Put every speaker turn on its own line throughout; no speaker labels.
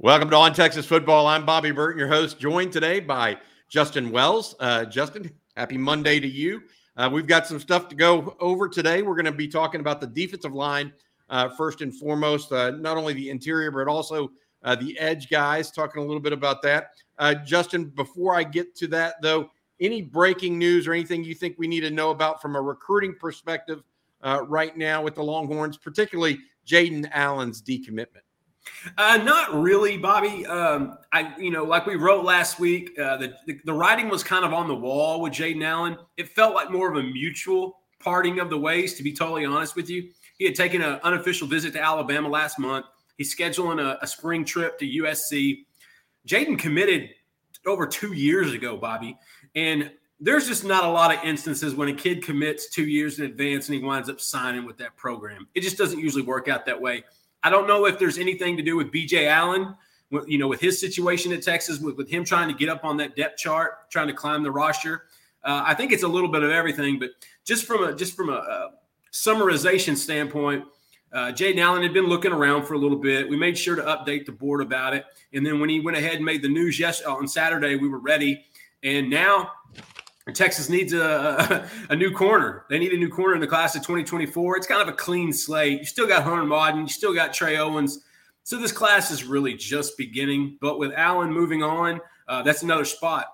Welcome to On Texas Football. I'm Bobby Burton, your host, joined today by Justin Wells. Uh, Justin, happy Monday to you. Uh, we've got some stuff to go over today. We're going to be talking about the defensive line uh, first and foremost, uh, not only the interior, but also uh, the edge guys, talking a little bit about that. Uh, Justin, before I get to that, though, any breaking news or anything you think we need to know about from a recruiting perspective right now with the Longhorns, particularly Jaden Allen's decommitment?
Uh, not really, Bobby. Um, I, you know, like we wrote last week, uh, the, the, the writing was kind of on the wall with Jaden Allen. It felt like more of a mutual parting of the ways. To be totally honest with you, he had taken an unofficial visit to Alabama last month. He's scheduling a, a spring trip to USC. Jaden committed over two years ago, Bobby, and there's just not a lot of instances when a kid commits two years in advance and he winds up signing with that program. It just doesn't usually work out that way. I don't know if there's anything to do with BJ Allen, you know, with his situation at Texas, with, with him trying to get up on that depth chart, trying to climb the roster. Uh, I think it's a little bit of everything, but just from a just from a, a summarization standpoint, uh, Jaden Allen had been looking around for a little bit. We made sure to update the board about it, and then when he went ahead and made the news yes on Saturday, we were ready. And now Texas needs a, a, new corner. They need a new corner in the class of 2024. It's kind of a clean slate. You still got Hunter Modern, you still got Trey Owens. So this class is really just beginning. But with Allen moving on, uh, that's another spot.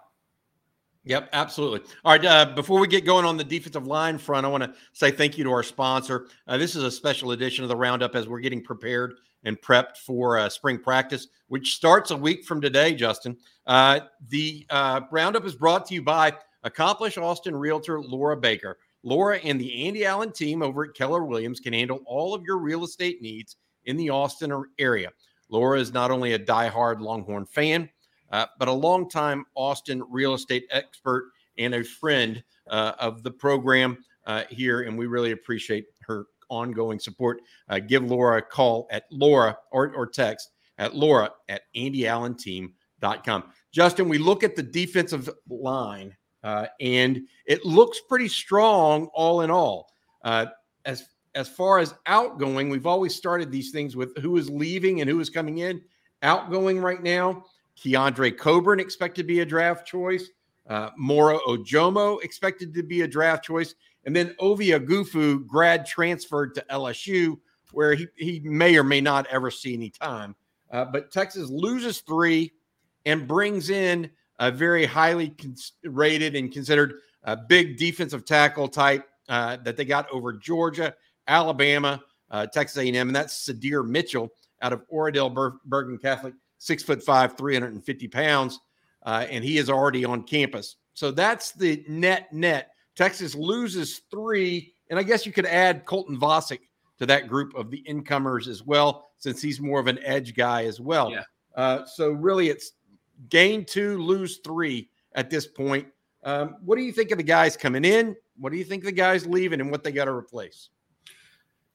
Yep, absolutely. All right. Uh, before we get going on the defensive line front, I want to say thank you to our sponsor. Uh, this is a special edition of the Roundup as we're getting prepared and prepped for uh, spring practice, which starts a week from today, Justin. Uh, the uh, Roundup is brought to you by Accomplished Austin realtor Laura Baker. Laura and the Andy Allen team over at Keller Williams can handle all of your real estate needs in the Austin area. Laura is not only a die-hard Longhorn fan, uh, but a longtime Austin real estate expert and a friend uh, of the program uh, here. And we really appreciate her ongoing support. Uh, give Laura a call at Laura or, or text at Laura at AndyAllenTeam.com. Justin, we look at the defensive line uh, and it looks pretty strong all in all. Uh, as as far as outgoing, we've always started these things with who is leaving and who is coming in. Outgoing right now, Keondre Coburn expected to be a draft choice. Uh, Moro Ojomo expected to be a draft choice. And then Ovie Oghoufo, grad transferred to LSU, where he, he may or may not ever see any time. Uh, but Texas loses three and brings in a very highly cons- rated and considered a big defensive tackle type uh, that they got over Georgia, Alabama, uh, Texas A&M, and that's Sydir Mitchell out of Oradell Ber- Bergen Catholic, six foot five, 350 pounds, uh, and he is already on campus. So that's the net net. Texas loses three, and I guess you could add Colton Vasek to that group of the incomers as well, since he's more of an edge guy as well. Yeah. Uh, so really, it's gain two, lose three at this point. Um, what do you think of the guys coming in? What do you think the guys leaving and what they got to replace?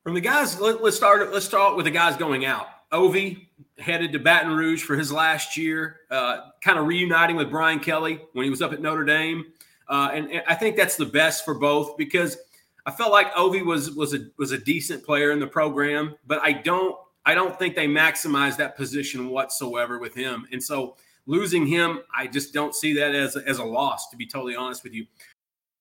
From the guys, let, us start. Let's start with the guys going out. Ovie headed to Baton Rouge for his last year, uh, kind of reuniting with Brian Kelly when he was up at Notre Dame, uh, and, and, I think that's the best for both because I felt like Ovie was was a was a decent player in the program, but I don't I don't think they maximized that position whatsoever with him, and so losing him, I just don't see that as a, as a loss, to be totally honest with you.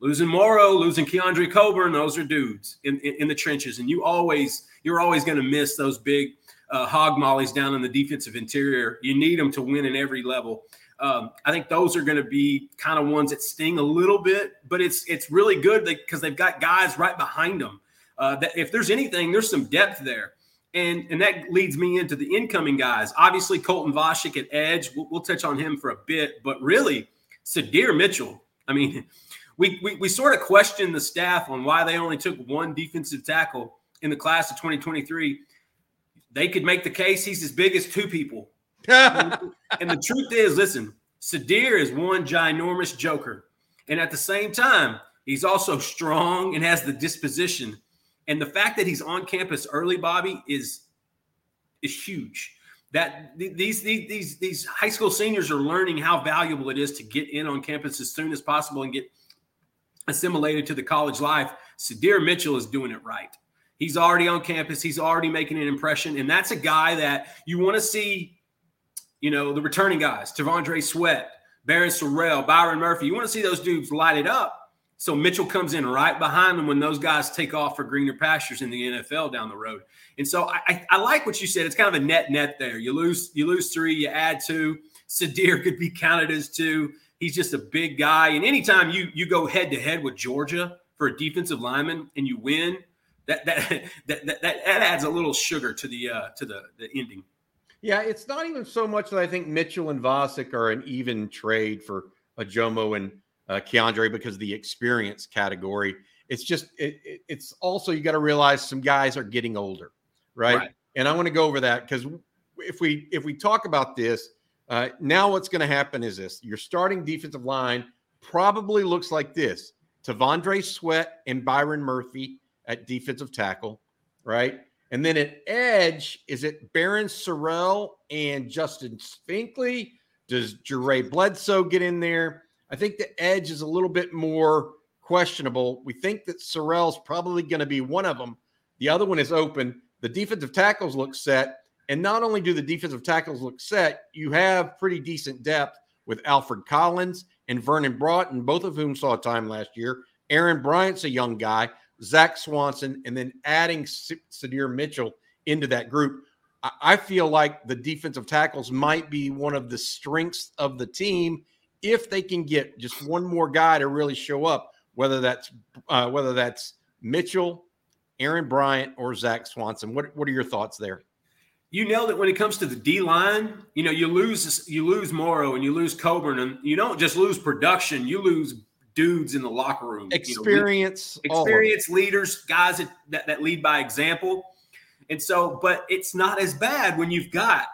Losing Moro, losing Keondre Coburn, those are dudes in, in, in the trenches. And you always, you're always going to miss those big uh, hog mollies down in the defensive interior. You need them to win in every level. Um, I think those are going to be kind of ones that sting a little bit, but it's it's really good because they've got guys right behind them. Uh, that if there's anything, there's some depth there, and and that leads me into the incoming guys. Obviously, Colton Vasek at edge. We'll, we'll touch on him for a bit, but really, Sydir Mitchell. I mean, we, we, we sort of questioned the staff on why they only took one defensive tackle in the class of 2023. They could make the case he's as big as two people and the truth is, listen, Sydir is one ginormous joker. And at the same time, he's also strong and has the disposition. And the fact that he's on campus early, Bobby, is is huge. That these these these these high school seniors are learning how valuable it is to get in on campus as soon as possible and get assimilated to the college life. Sydir Mitchell is doing it right. He's already on campus. He's already making an impression, and that's a guy that you want to see you know, the returning guys, T'Vondre Sweat, Barryn Sorrell, Byron Murphy. You want to see those dudes light it up. So Mitchell comes in right behind them when those guys take off for greener pastures in the NFL down the road. And so I, I, I like what you said. It's kind of a net net there. You lose you lose three, you add two. Sydir could be counted as two. He's just a big guy. And anytime you you go head to head with Georgia for a defensive lineman and you win, that that that that, that adds a little sugar to the uh, to the the ending.
Yeah, it's not even so much that I think Mitchell and Vasek are an even trade for Ojomo and uh, Keondre because the experience category. It's just it, it, it's also you got to realize some guys are getting older, right? right. And I want to go over that because if we if we talk about this uh, now, what's going to happen is this: your starting defensive line probably looks like this: T'Vondre Sweat and Byron Murphy at defensive tackle, right? And then at edge, is it Barryn Sorrell and Justice Finkley? Does Jure Bledsoe get in there? I think the edge is a little bit more questionable. We think that Sorrell's probably going to be one of them. The other one is open. The defensive tackles look set. And not only do the defensive tackles look set, you have pretty decent depth with Alfred Collins and Vernon Broughton, both of whom saw time last year. Aaron Bryant's a young guy. Zach Swanson, and then adding Sydir Mitchell into that group. I feel like the defensive tackles might be one of the strengths of the team if they can get just one more guy to really show up, whether that's uh, whether that's Mitchell, Aaron Bryant, or Zach Swanson. What what are your thoughts there?
You nailed it when it comes to the D line. You know, you lose you lose Moro and you lose Coburn, and you don't just lose production, you lose dudes in the locker room.
Experience,
you know, experience leaders, guys that, that, that lead by example. And so, but it's not as bad when you've got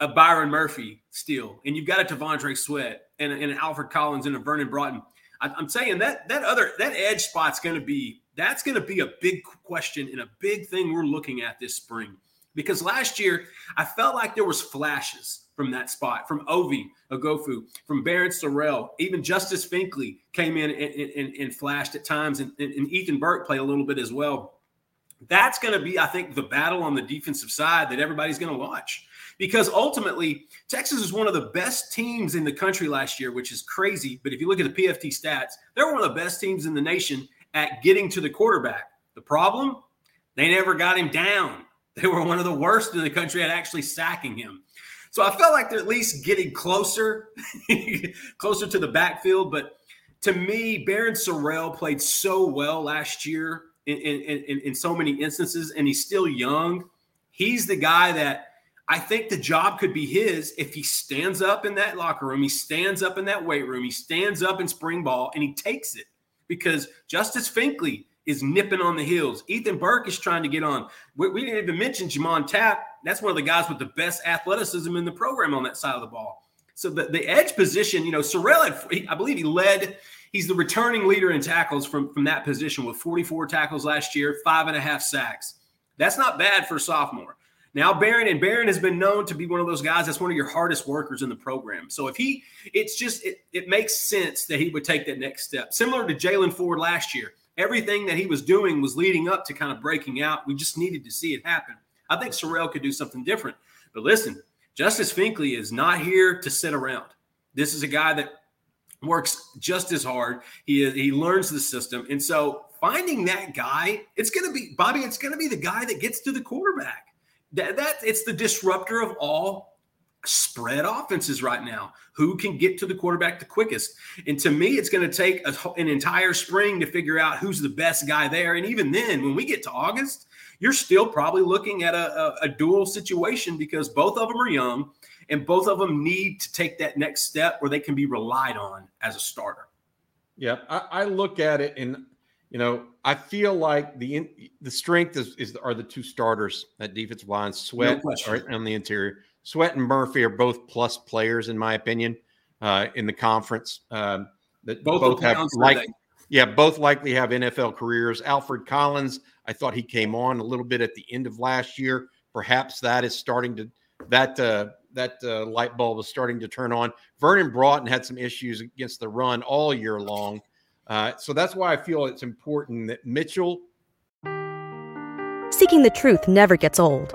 a Byron Murphy still, and you've got a T'Vondre Sweat and, and an Alfred Collins and a Vernon Broughton. I, I'm saying that that other that edge spot's going to be that's going to be a big question and a big thing we're looking at this spring because last year I felt like there was flashes from that spot, from Ovie Oghoufo, from Barryn Sorrell, even Justice Finkley came in and, and, and flashed at times, and, and, Ethan Burke played a little bit as well. That's going to be, I think, the battle on the defensive side that everybody's going to watch because ultimately Texas is one of the best teams in the country last year, which is crazy. But if you look at the PFF stats, they're one of the best teams in the nation at getting to the quarterback. The problem, they never got him down. They were one of the worst in the country at actually sacking him. So I felt like they're at least getting closer, closer to the backfield. But to me, Barryn Sorrell played so well last year in, in, in, in so many instances, and he's still young. He's the guy that I think the job could be his if he stands up in that locker room, he stands up in that weight room, he stands up in spring ball, and he takes it. Because Justice Finkley is nipping on the heels. Ethan Burke is trying to get on. We, we didn't even mention J'Mond Tapp. That's one of the guys with the best athleticism in the program on that side of the ball. So the, the edge position, you know, Sorrell, had, I believe he led. He's the returning leader in tackles from, from that position with 44 tackles last year, five and a half sacks. That's not bad for a sophomore. Now Barryn and Barryn has been known to be one of those guys that's one of your hardest workers in the program. So if he, it's just it, it makes sense that he would take that next step, similar to Jaylan Ford last year everything that he was doing was leading up to kind of breaking out. We just needed to see it happen. I think Sorrell could do something different. But listen, Justice Finkley is not here to sit around. This is a guy that works just as hard. He he learns the system. And so finding that guy, it's going to be Bobby, it's going to be the guy that gets to the quarterback. That, that it's the disruptor of all spread offenses right now. Who can get to the quarterback the quickest? And to me, it's going to take a, an entire spring to figure out who's the best guy there. And even then, when we get to August, you're still probably looking at a, a, a dual situation because both of them are young and both of them need to take that next step where they can be relied on as a starter.
Yeah, I, I look at it and you know I feel like the in, the strength is, is are the two starters at defensive line, Sweat no on the interior, Sweat and Murphy are both plus players, in my opinion, uh, in the conference. Um, that
Both
both, have like, yeah, both likely have NFL careers. Alfred Collins, I thought he came on a little bit at the end of last year. Perhaps that is starting to that uh, that uh, light bulb is starting to turn on. Vernon Broughton had some issues against the run all year long, uh, so that's why I feel it's important that Mitchell
Seeking the truth never gets old.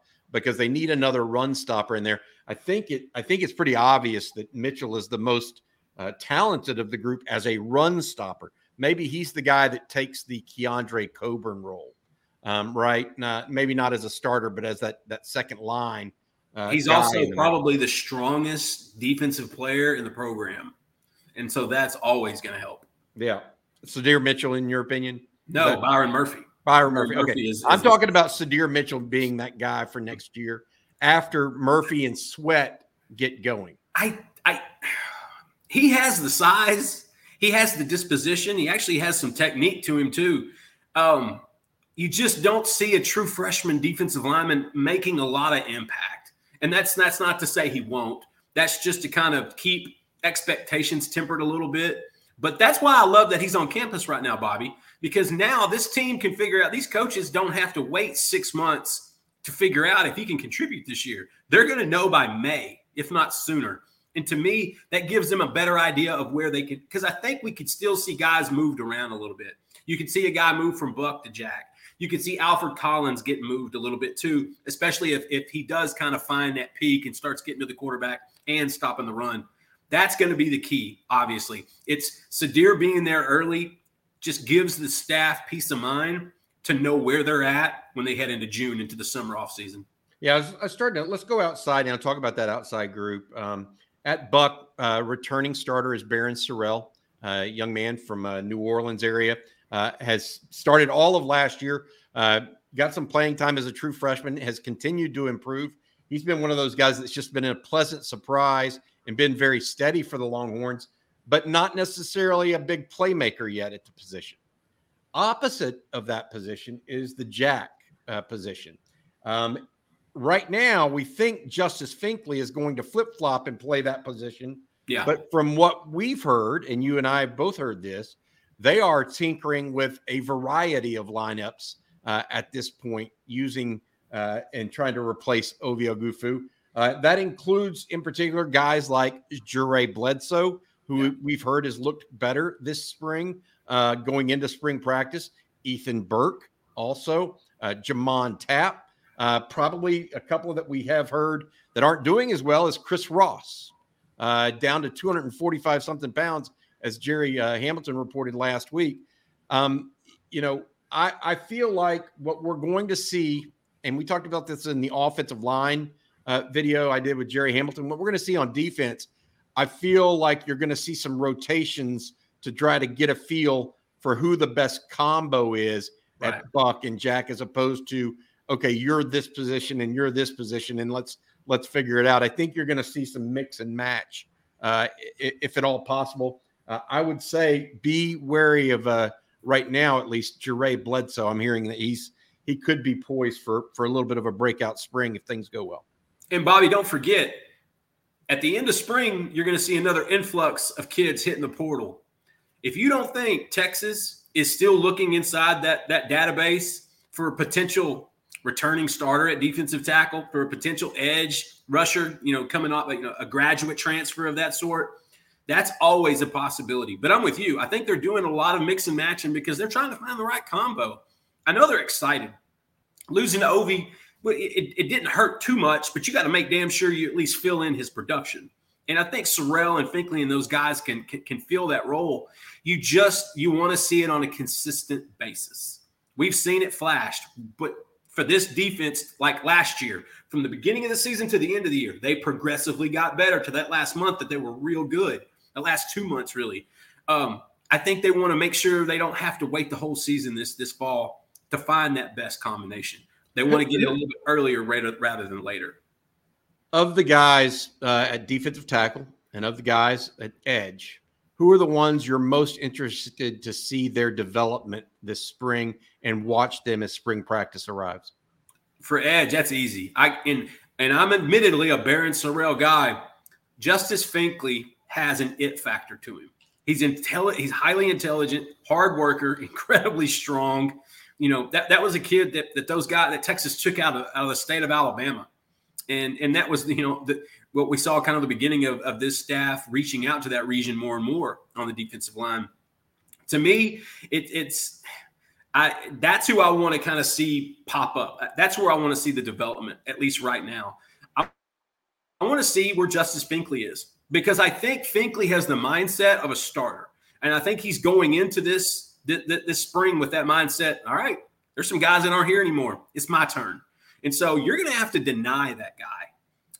because they need another run stopper in there. I think it. I think it's pretty obvious that Mitchell is the most uh, talented of the group as a run stopper. Maybe he's the guy that takes the Keondre Coburn role, um, right? Not maybe not as a starter, but as that that second line. Uh,
He's also probably the strongest defensive player in the program. And so that's always going to help.
yeah. Sydir Mitchell, in your opinion?
No,
That-
Byron Murphy.
Byron Murphy.
Murphy
Okay,
is-
I'm
is-
talking about Sydir Mitchell being that guy for next year after Murphy and Sweat get going.
I, I, he has the size. He has the disposition. He actually has some technique to him too. Um, you just don't see a true freshman defensive lineman making a lot of impact, and that's that's not to say he won't. That's just to kind of keep expectations tempered a little bit. But that's why I love that he's on campus right now, Bobby, because now this team can figure out. These coaches don't have to wait six months to figure out if he can contribute this year. They're going to know by May, if not sooner. And to me, that gives them a better idea of where they could, because I think we could still see guys moved around a little bit. You could see a guy move from Buck to Jack. You could see Alfred Collins get moved a little bit too, especially if, if he does kind of find that peak and starts getting to the quarterback and stopping the run. That's going to be the key, obviously. It's Sydir being there early just gives the staff peace of mind to know where they're at when they head into June into the summer off season.
Yeah, I was, I was starting to let's go outside now. Talk about that outside group. Um, at Buck, uh, returning starter is Barryn Sorrell, a young man from uh, New Orleans area. Uh, has started all of last year. Uh, got some playing time as a true freshman. Has continued to improve. He's been one of those guys that's just been a pleasant surprise and been very steady for the Longhorns, but not necessarily a big playmaker yet at the position. Opposite of that position is the Jack uh, position. Um, right now, we think Justice Finkley is going to flip flop and play that position.
Yeah.
But from what we've heard, and you and I have both heard this, they are tinkering with a variety of lineups uh, at this point, using uh, and trying to replace Ovie Oghoufo. Uh, that includes, in particular, guys like Jure Bledsoe, who
Yeah.
we've heard has looked better this spring uh, going into spring practice. Ethan Burke, also uh, J'Mond Tapp, uh, probably a couple that we have heard that aren't doing as well as Chris Ross, uh, down to 245 something pounds, as Jerry uh, Hamilton reported last week. Um, you know, I, I feel like what we're going to see, and we talked about this in the offensive line uh, video I did with Jerry Hamilton. What we're going to see on defense, I feel like you're going to see some rotations to try to get a feel for who the best combo is
Right.
at Buck and Jack, as opposed to okay, you're this position and you're this position, and let's let's figure it out. I think you're going to see some mix and match, uh, if at all possible. Uh, I would say be wary of uh, right now, at least Jure Bledsoe. I'm hearing that he's he could be poised for for a little bit of a breakout spring if things go well.
And Bobby, don't forget, at the end of spring, you're going to see another influx of kids hitting the portal. If you don't think Texas is still looking inside that that database for a potential returning starter at defensive tackle, for a potential edge rusher, you know, coming off you know, a graduate transfer of that sort, that's always a possibility. But I'm with you. I think they're doing a lot of mix and matching because they're trying to find the right combo. I know they're excited. Losing to Ovie, it, it didn't hurt too much, but you got to make damn sure you at least fill in his production. And I think Sorrell and Finkley and those guys can, can can fill that role. You just you want to see it on a consistent basis. We've seen it flashed, but for this defense like last year. From the beginning of the season to the end of the year, they progressively got better to that last month that they were real good. The last two months, really. Um, I think they want to make sure they don't have to wait the whole season this this fall to find that best combination. They want to get it a little bit earlier rather than later.
Of the guys uh, at defensive tackle and of the guys at edge, who are the ones you're most interested to see their development this spring and watch them as spring practice arrives?
For edge, that's easy. I and and I'm admittedly a Barryn Sorrell guy. Justice Finkley has an it factor to him. He's intelligent. He's highly intelligent, hard worker, incredibly strong. You know that that was a kid that that those guys that Texas took out of, out of the state of Alabama, and and that was you know the, what we saw kind of the beginning of, of this staff reaching out to that region more and more on the defensive line. To me, it, it's I that's who I want to kind of see pop up. That's where I want to see the development, at least right now. I, I want to see where Justice Finkley is because I think Finkley has the mindset of a starter, and I think he's going into this this, this spring with that mindset. All right, there's some guys that aren't here anymore. It's my turn, and so you're going to have to deny that guy.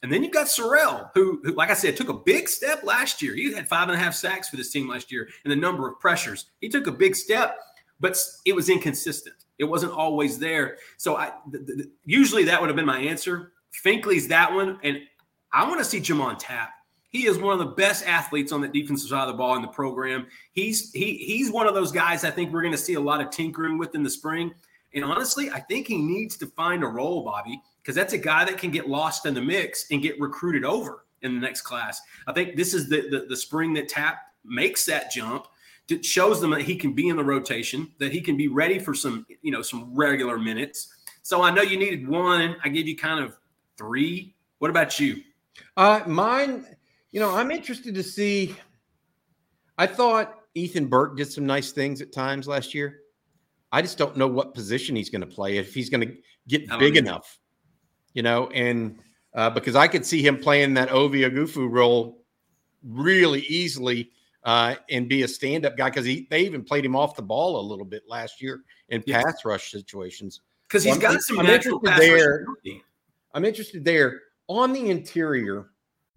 And then you've got Sorrell, who, who, like I said, took a big step last year. He had five and a half sacks for this team last year and the number of pressures. He took a big step, but it was inconsistent. It wasn't always there. So I the, the, usually that would have been my answer. Finkley's that one, and I want to see J'Mond Tapp. He is one of the best athletes on the defensive side of the ball in the program. He's he he's one of those guys I think we're going to see a lot of tinkering with in the spring. And honestly, I think he needs to find a role, Bobby, because that's a guy that can get lost in the mix and get recruited over in the next class. I think this is the the, the spring that Tapp makes that jump it shows them that he can be in the rotation, that he can be ready for some, you know, some regular minutes. So I know you needed one. I gave you kind of three. What about you?
Uh, mine, you know, I'm interested to see. I thought Ethan Burke did some nice things at times last year. I just don't know what position he's going to play if he's going to get big enough, you know, and uh, because I could see him playing that Ovie Oghoufo role really easily uh, and be a stand-up guy because they even played him off the ball a little bit last year in yes. pass rush situations.
Because he's got some
I'm
natural
pass there. I'm interested there on the interior.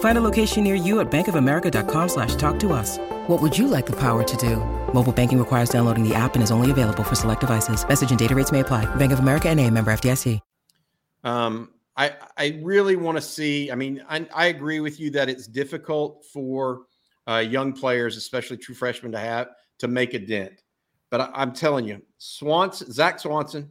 Find a location near you at bankofamerica.com slash talk to us. What would you like the power to do? Mobile banking requires downloading the app and is only available for select devices. Message and data rates may apply. Bank of America and a member FDIC.
Um, I, I really want to see, I mean, I, I agree with you that it's difficult for uh, young players, especially true freshmen to have to make a dent. But I, I'm telling you, Swanson, Zach Swanson,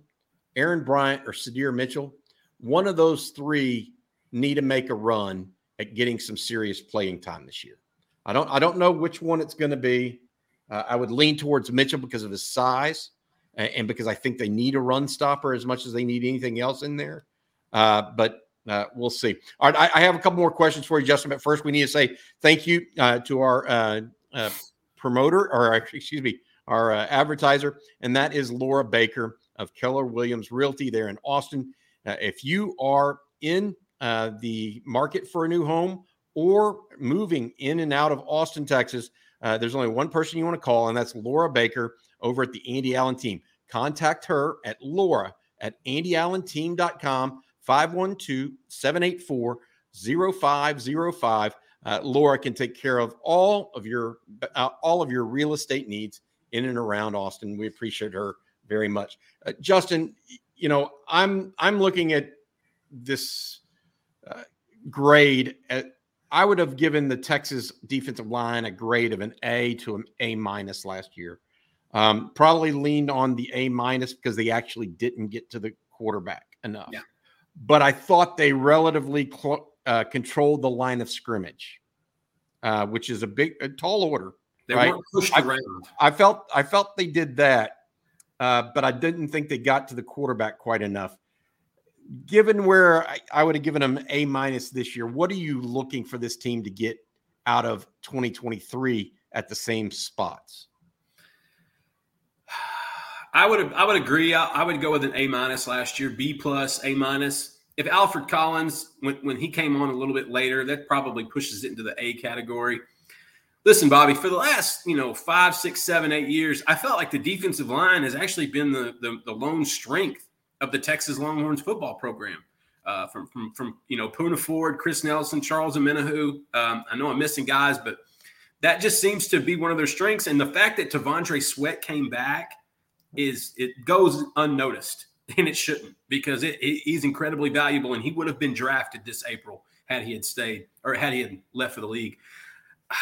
Aaron Bryant or Sydir Mitchell, one of those three need to make a run at getting some serious playing time this year. I don't I don't know which one it's going to be. Uh, I would lean towards Mitchell because of his size and, and, because I think they need a run stopper as much as they need anything else in there. Uh, but uh, we'll see. All right, I, I, have a couple more questions for you, Justin. But first, we need to say thank you uh, to our uh, uh, promoter, or excuse me, our advertiser, and that is Laura Baker of Keller Williams Realty there in Austin. If you are in uh, the market for a new home or moving in and out of Austin, Texas, uh, there's only one person you want to call, and that's Laura Baker over at the Andy Allen team. Contact her at Laura at AndyAllenTeam.com, 512 784 0505. Uh, Laura can take care of all of your uh, all of your real estate needs in and around Austin. We appreciate her very much. Uh, Justin, you know, I'm I'm looking at this uh, grade. At, I would have given the Texas defensive line a grade of an A to an A minus last year. Um, probably leaned on the A minus because they actually didn't get to the quarterback enough. Yeah. But I thought they relatively cl- uh, controlled the line of scrimmage, uh, which is a big, a tall order.
They right? weren't pushed
I,
around.
I felt, I felt they did that uh, but I didn't think they got to the quarterback quite enough. Given where I, I would have given them A minus this year, what are you looking for this team to get out of 2023 at the same spots?
I would I would agree. I, I would go with an A minus last year, B plus, A minus. If Alfred Collins, when, when he came on a little bit later, that probably pushes it into the A category. Listen, Bobby, for the last, you know, five, six, seven, eight years, I felt like the defensive line has actually been the, the, the lone strength of the Texas Longhorns football program. Uh, from, from, from, you know, Poona Ford, Chris Nelson, Charles Omenihu. Um, I know I'm missing guys, but that just seems to be one of their strengths. And the fact that T'Vondre Sweat came back is it goes unnoticed, and it shouldn't because it, it, he's incredibly valuable, and he would have been drafted this April had he had stayed or had he had left for the league.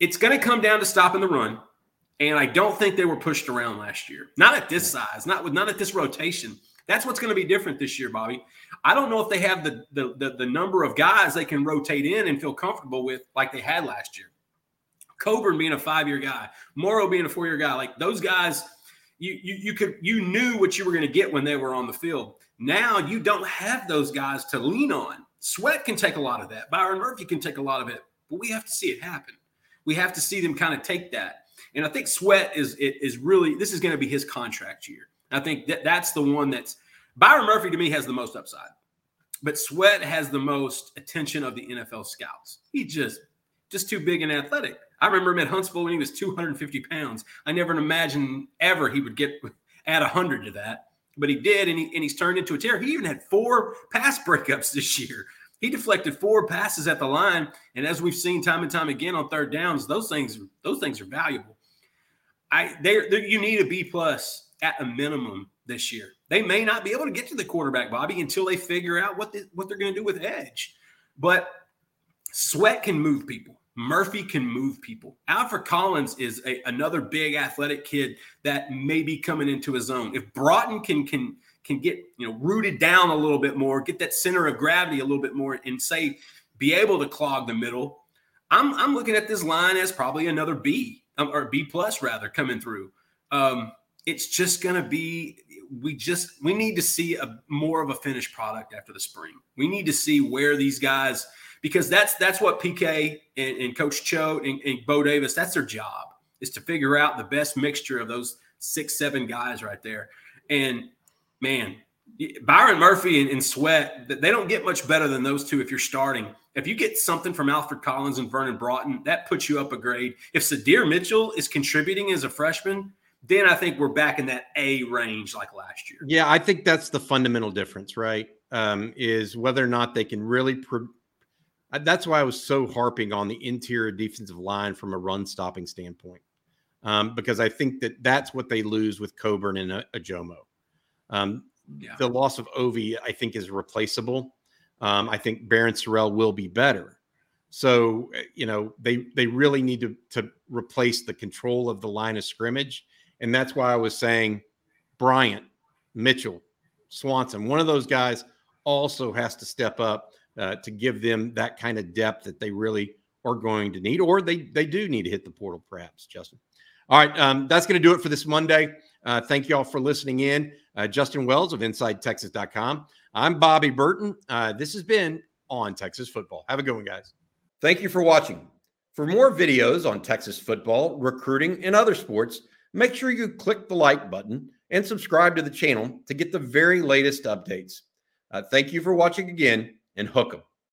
It's going to come down to stopping the run, and I don't think they were pushed around last year. Not at this size, not with not at this rotation. That's what's going to be different this year, Bobby. I don't know if they have the, the the, the number of guys they can rotate in and feel comfortable with like they had last year. Coburn being a five-year guy, Moro being a four-year guy, like those guys, you you you could you knew what you were going to get when they were on the field. Now you don't have those guys to lean on. Sweat can take a lot of that. Byron Murphy can take a lot of it, but we have to see it happen. We have to see them kind of take that. And I think Sweat is is really this is going to be his contract year. I think that that's the one that's Byron Murphy to me has the most upside, but Sweat has the most attention of the NFL scouts. He just just too big and athletic. I remember him at Huntsville when he was 250 pounds. I never imagined ever he would get add 100 to that, but he did, and, he, and he's turned into a terror. He even had four pass breakups this year. He deflected four passes at the line, and as we've seen time and time again on third downs, those things those things are valuable. I they you need a B plus at a minimum this year. They may not be able to get to the quarterback, Bobby, until they figure out what the, what they're going to do with edge. But Sweat can move people. Murphy can move people. Alfred Collins is a, another big athletic kid that may be coming into his own. If Broughton can can can get you know rooted down a little bit more, get that center of gravity a little bit more, and say be able to clog the middle, I'm I'm looking at this line as probably another B um, or B plus rather coming through. Um, it's just going to be we just we need to see a more of a finished product after the spring. We need to see where these guys because that's that's what PK and, and Coach Cho and, and, Bo Davis that's their job is to figure out the best mixture of those six seven guys right there. And man, Byron Murphy and, and Sweat they don't get much better than those two if you're starting. If you get something from Alfred Collins and Vernon Broughton, that puts you up a grade. If Sydir Mitchell is contributing as a freshman, then I think we're back in that A range like last year.
Yeah, I think that's the fundamental difference, right? Um, is whether or not they can really pro- that's why I was so harping on the interior defensive line from a run stopping standpoint, um, because I think that that's what they lose with Coburn and a, Ojomo. Um, yeah. The loss of Ovie, I think, is replaceable. Um, I think Barryn Sorrell will be better. So eh, you know they they really need to to replace the control of the line of scrimmage, and that's why I was saying Bryant, Mitchell, Swanson, one of those guys also has to step up uh, to give them that kind of depth that they really are going to need, or they they do need to hit the portal, perhaps. Justin. All right, um, that's going to do it for this Monday. Uh, thank you all for listening in. Uh, Justin Wells of InsideTexas.com. I'm Bobby Burton. Uh, this has been on Texas football. Have a good one, guys. Thank you for watching. For more videos on Texas football, recruiting, and other sports, make sure you click the like button and subscribe to the channel to get the very latest updates. Uh, thank you for watching again and hook 'em.